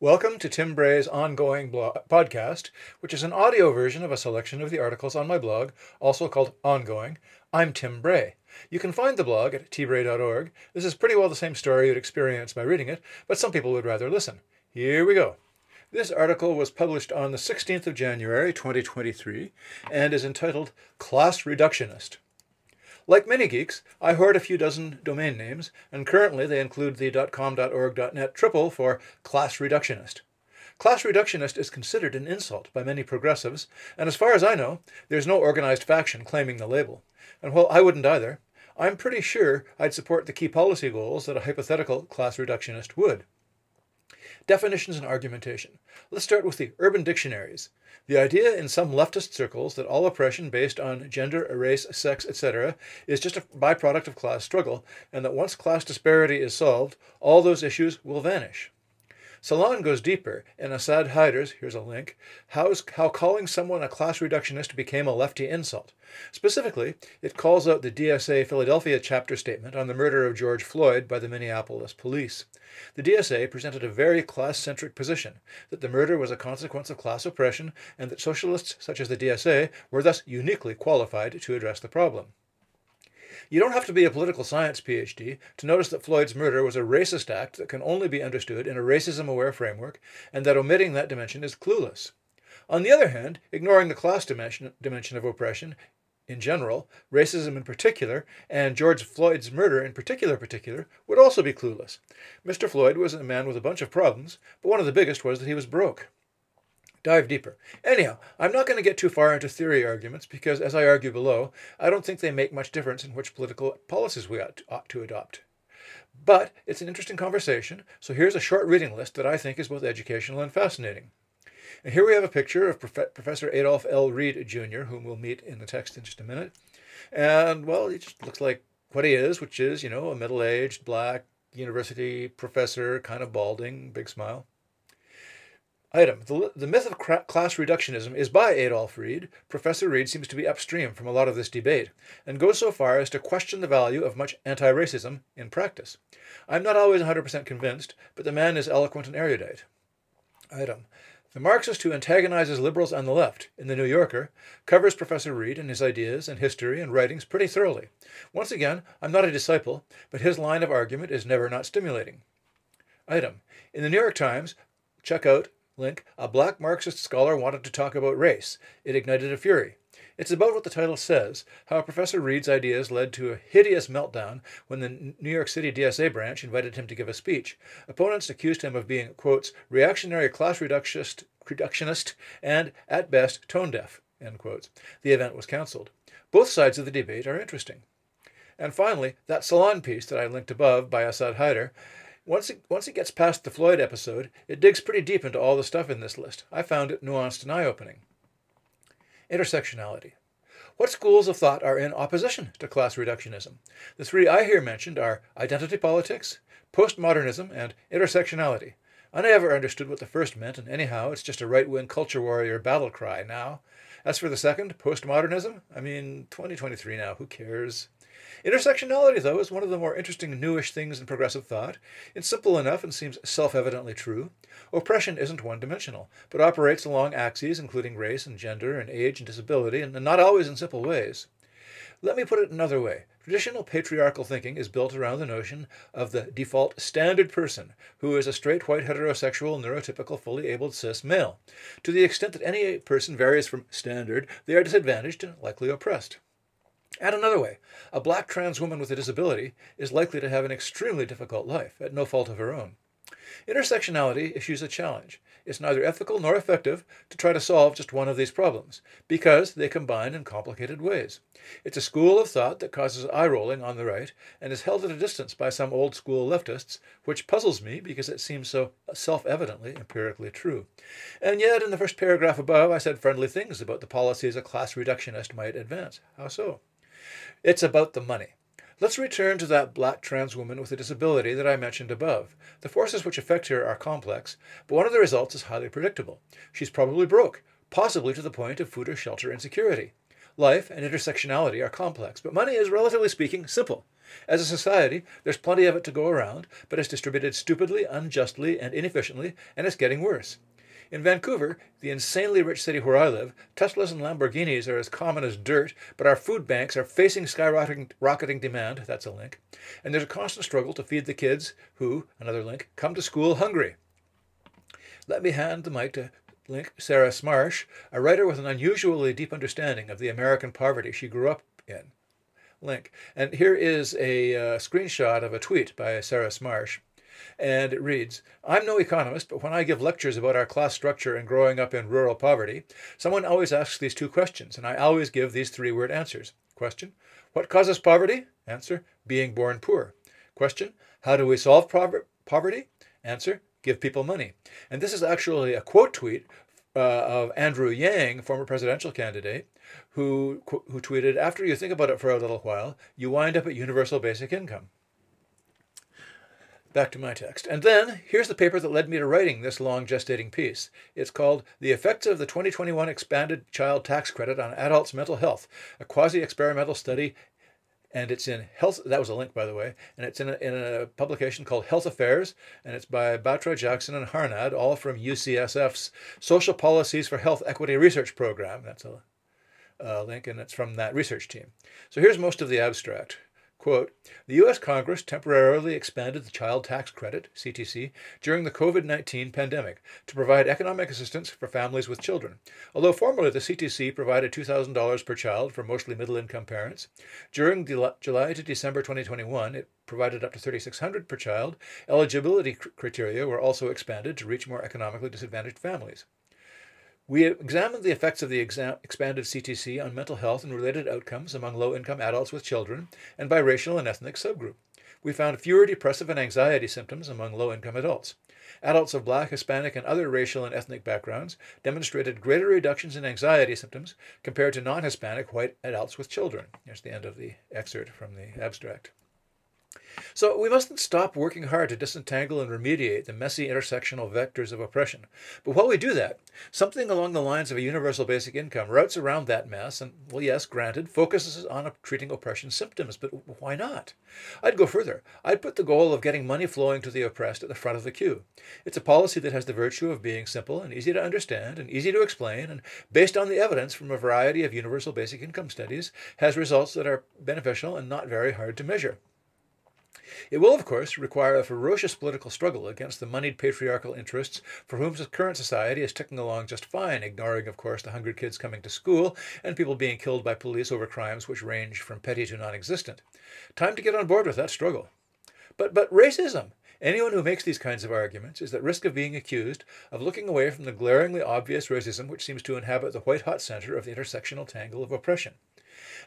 Welcome to Tim Bray's ongoing blog, podcast, which is an audio version of a selection of the articles on my blog, also called Ongoing. I'm Tim Bray. You can find the blog at tbray.org. This is pretty well the same story you'd experience by reading it, but some people would rather listen. Here we go. This article was published on the 16th of January 2023 and is entitled Class Reductionist. Like many geeks, I hoard a few dozen domain names, and currently they include the .com.org.net triple for class reductionist. Class reductionist is considered an insult by many progressives, and as far as I know, there's no organized faction claiming the label. And while I wouldn't either, I'm pretty sure I'd support the key policy goals that a hypothetical class reductionist would. Definitions and argumentation. Let's start with the urban dictionaries. The idea in some leftist circles that all oppression based on gender, race, sex, etc., is just a byproduct of class struggle, and that once class disparity is solved, all those issues will vanish. Salon goes deeper, and Asad Haider's, here's a link, how's, how calling someone a class reductionist became a lefty insult. Specifically, it calls out the DSA Philadelphia chapter statement on the murder of George Floyd by the Minneapolis police. The DSA presented a very class centric position that the murder was a consequence of class oppression and that socialists such as the DSA were thus uniquely qualified to address the problem. You don't have to be a political science PhD to notice that Floyd's murder was a racist act that can only be understood in a racism aware framework, and that omitting that dimension is clueless. On the other hand, ignoring the class dimension, dimension of oppression in general, racism in particular, and George Floyd's murder in particular particular, would also be clueless. Mr. Floyd was a man with a bunch of problems, but one of the biggest was that he was broke dive deeper. Anyhow, I'm not going to get too far into theory arguments because, as I argue below, I don't think they make much difference in which political policies we ought to, ought to adopt. But it's an interesting conversation, so here's a short reading list that I think is both educational and fascinating. And here we have a picture of Prof- Professor Adolph L. Reed Jr., whom we'll meet in the text in just a minute. And, well, he just looks like what he is, which is, you know, a middle aged, black, university professor, kind of balding, big smile. Item. The, the myth of class reductionism is by Adolph Reed. Professor Reed seems to be upstream from a lot of this debate, and goes so far as to question the value of much anti racism in practice. I'm not always 100% convinced, but the man is eloquent and erudite. Item. The Marxist who antagonizes liberals on the left, in The New Yorker, covers Professor Reed and his ideas and history and writings pretty thoroughly. Once again, I'm not a disciple, but his line of argument is never not stimulating. Item. In the New York Times, check out link, a black Marxist scholar wanted to talk about race. It ignited a fury. It's about what the title says how Professor Reed's ideas led to a hideous meltdown when the New York City DSA branch invited him to give a speech. Opponents accused him of being, quotes, reactionary class reductionist, reductionist and, at best, tone deaf, end quotes. The event was cancelled. Both sides of the debate are interesting. And finally, that Salon piece that I linked above by Asad Haider once it, once it gets past the Floyd episode, it digs pretty deep into all the stuff in this list. I found it nuanced and eye opening. Intersectionality. What schools of thought are in opposition to class reductionism? The three I hear mentioned are identity politics, postmodernism, and intersectionality. I never understood what the first meant, and anyhow, it's just a right wing culture warrior battle cry now. As for the second, postmodernism, I mean, 2023 now, who cares? Intersectionality, though, is one of the more interesting newish things in progressive thought. It's simple enough and seems self evidently true. Oppression isn't one dimensional, but operates along axes including race and gender and age and disability, and not always in simple ways. Let me put it another way. Traditional patriarchal thinking is built around the notion of the default standard person, who is a straight white heterosexual neurotypical fully abled cis male. To the extent that any person varies from standard, they are disadvantaged and likely oppressed. Add another way a black trans woman with a disability is likely to have an extremely difficult life, at no fault of her own. Intersectionality issues a challenge. It's neither ethical nor effective to try to solve just one of these problems, because they combine in complicated ways. It's a school of thought that causes eye rolling on the right and is held at a distance by some old school leftists, which puzzles me because it seems so self evidently empirically true. And yet, in the first paragraph above, I said friendly things about the policies a class reductionist might advance. How so? It's about the money. Let's return to that black trans woman with a disability that I mentioned above. The forces which affect her are complex, but one of the results is highly predictable. She's probably broke, possibly to the point of food or shelter insecurity. Life and intersectionality are complex, but money is, relatively speaking, simple. As a society, there's plenty of it to go around, but it's distributed stupidly, unjustly, and inefficiently, and it's getting worse. In Vancouver, the insanely rich city where I live, Teslas and Lamborghinis are as common as dirt, but our food banks are facing skyrocketing rocketing demand, that's a link, and there's a constant struggle to feed the kids who, another link, come to school hungry. Let me hand the mic to link Sarah Smarsh, a writer with an unusually deep understanding of the American poverty she grew up in link. And here is a uh, screenshot of a tweet by Sarah Smarsh. And it reads I'm no economist, but when I give lectures about our class structure and growing up in rural poverty, someone always asks these two questions, and I always give these three word answers. Question What causes poverty? Answer Being born poor. Question How do we solve poverty? Answer Give people money. And this is actually a quote tweet uh, of Andrew Yang, former presidential candidate, who, who tweeted, After you think about it for a little while, you wind up at universal basic income. Back to my text. And then, here's the paper that led me to writing this long gestating piece. It's called The Effects of the 2021 Expanded Child Tax Credit on Adults' Mental Health, a quasi experimental study. And it's in Health, that was a link, by the way, and it's in a, in a publication called Health Affairs, and it's by Batra Jackson and Harnad, all from UCSF's Social Policies for Health Equity Research Program. That's a link, and it's from that research team. So here's most of the abstract. Quote, the U.S. Congress temporarily expanded the Child Tax Credit, CTC, during the COVID 19 pandemic to provide economic assistance for families with children. Although formerly the CTC provided $2,000 per child for mostly middle income parents, during July to December 2021, it provided up to 3,600 per child. Eligibility criteria were also expanded to reach more economically disadvantaged families. We examined the effects of the exam- expanded CTC on mental health and related outcomes among low income adults with children and by racial and ethnic subgroup. We found fewer depressive and anxiety symptoms among low income adults. Adults of black, Hispanic, and other racial and ethnic backgrounds demonstrated greater reductions in anxiety symptoms compared to non Hispanic white adults with children. Here's the end of the excerpt from the abstract. So we mustn't stop working hard to disentangle and remediate the messy intersectional vectors of oppression. But while we do that, something along the lines of a universal basic income routes around that mess and, well, yes, granted, focuses on treating oppression symptoms, but why not? I'd go further. I'd put the goal of getting money flowing to the oppressed at the front of the queue. It's a policy that has the virtue of being simple and easy to understand and easy to explain, and based on the evidence from a variety of universal basic income studies, has results that are beneficial and not very hard to measure. It will, of course, require a ferocious political struggle against the moneyed patriarchal interests for whom current society is ticking along just fine, ignoring, of course, the hungry kids coming to school and people being killed by police over crimes which range from petty to non existent. Time to get on board with that struggle. But, but racism! Anyone who makes these kinds of arguments is at risk of being accused of looking away from the glaringly obvious racism which seems to inhabit the white hot center of the intersectional tangle of oppression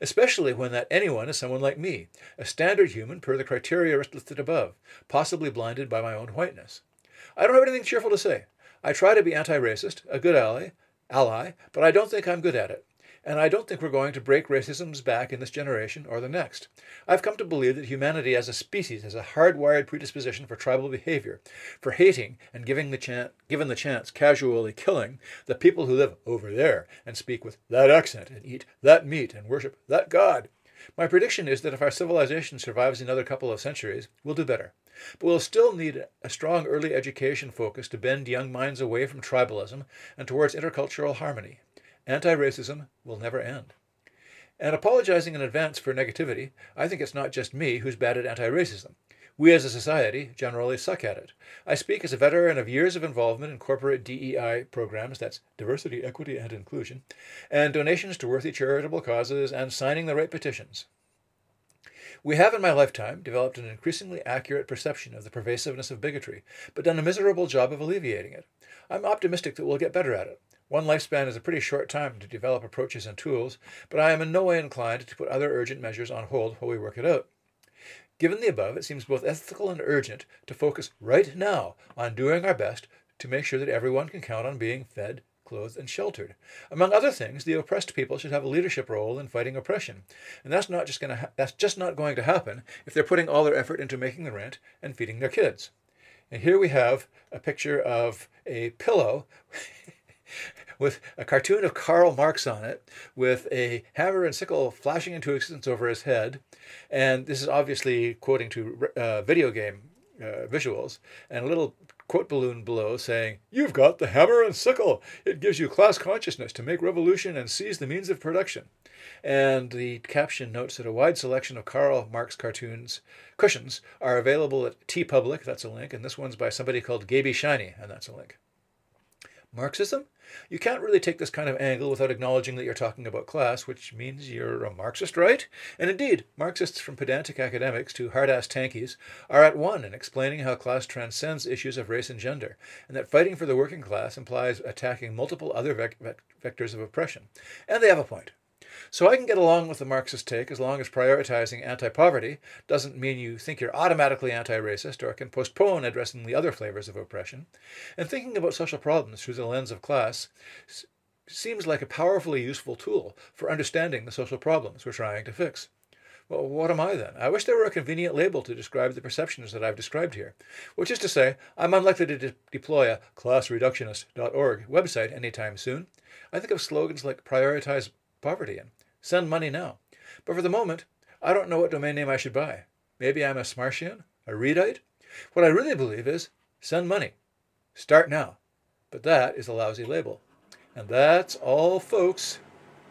especially when that anyone is someone like me, a standard human per the criteria listed above, possibly blinded by my own whiteness. I don't have anything cheerful to say. I try to be anti racist, a good ally, ally, but I don't think I'm good at it and I don't think we're going to break racism's back in this generation or the next. I've come to believe that humanity as a species has a hardwired predisposition for tribal behavior, for hating and giving the chance, given the chance, casually killing the people who live over there and speak with that accent and eat that meat and worship that God. My prediction is that if our civilization survives another couple of centuries, we'll do better. But we'll still need a strong early education focus to bend young minds away from tribalism and towards intercultural harmony. Anti racism will never end. And apologizing in advance for negativity, I think it's not just me who's bad at anti racism. We as a society generally suck at it. I speak as a veteran of years of involvement in corporate DEI programs that's diversity, equity, and inclusion and donations to worthy charitable causes and signing the right petitions. We have in my lifetime developed an increasingly accurate perception of the pervasiveness of bigotry, but done a miserable job of alleviating it. I'm optimistic that we'll get better at it. One lifespan is a pretty short time to develop approaches and tools, but I am in no way inclined to put other urgent measures on hold while we work it out. Given the above, it seems both ethical and urgent to focus right now on doing our best to make sure that everyone can count on being fed, clothed, and sheltered. Among other things, the oppressed people should have a leadership role in fighting oppression, and that's not just going to ha- that's just not going to happen if they're putting all their effort into making the rent and feeding their kids. And here we have a picture of a pillow with a cartoon of Karl Marx on it, with a hammer and sickle flashing into existence over his head. And this is obviously quoting to uh, video game uh, visuals, and a little quote balloon below saying, You've got the hammer and sickle. It gives you class consciousness to make revolution and seize the means of production. And the caption notes that a wide selection of Karl Marx cartoons cushions are available at T TeePublic, that's a link, and this one's by somebody called Gaby Shiny, and that's a link. Marxism? You can't really take this kind of angle without acknowledging that you're talking about class, which means you're a Marxist, right? And indeed, Marxists from pedantic academics to hard-ass tankies are at one in explaining how class transcends issues of race and gender, and that fighting for the working class implies attacking multiple other vec- vec- vectors of oppression. And they have a point. So I can get along with the Marxist take as long as prioritizing anti poverty doesn't mean you think you're automatically anti racist or can postpone addressing the other flavors of oppression. And thinking about social problems through the lens of class seems like a powerfully useful tool for understanding the social problems we're trying to fix. Well, what am I then? I wish there were a convenient label to describe the perceptions that I've described here, which is to say, I'm unlikely to de- deploy a classreductionist.org website anytime soon. I think of slogans like prioritize poverty and send money now. But for the moment, I don't know what domain name I should buy. Maybe I'm a Smarshian, a Reedite. What I really believe is send money. Start now. But that is a lousy label. And that's all, folks.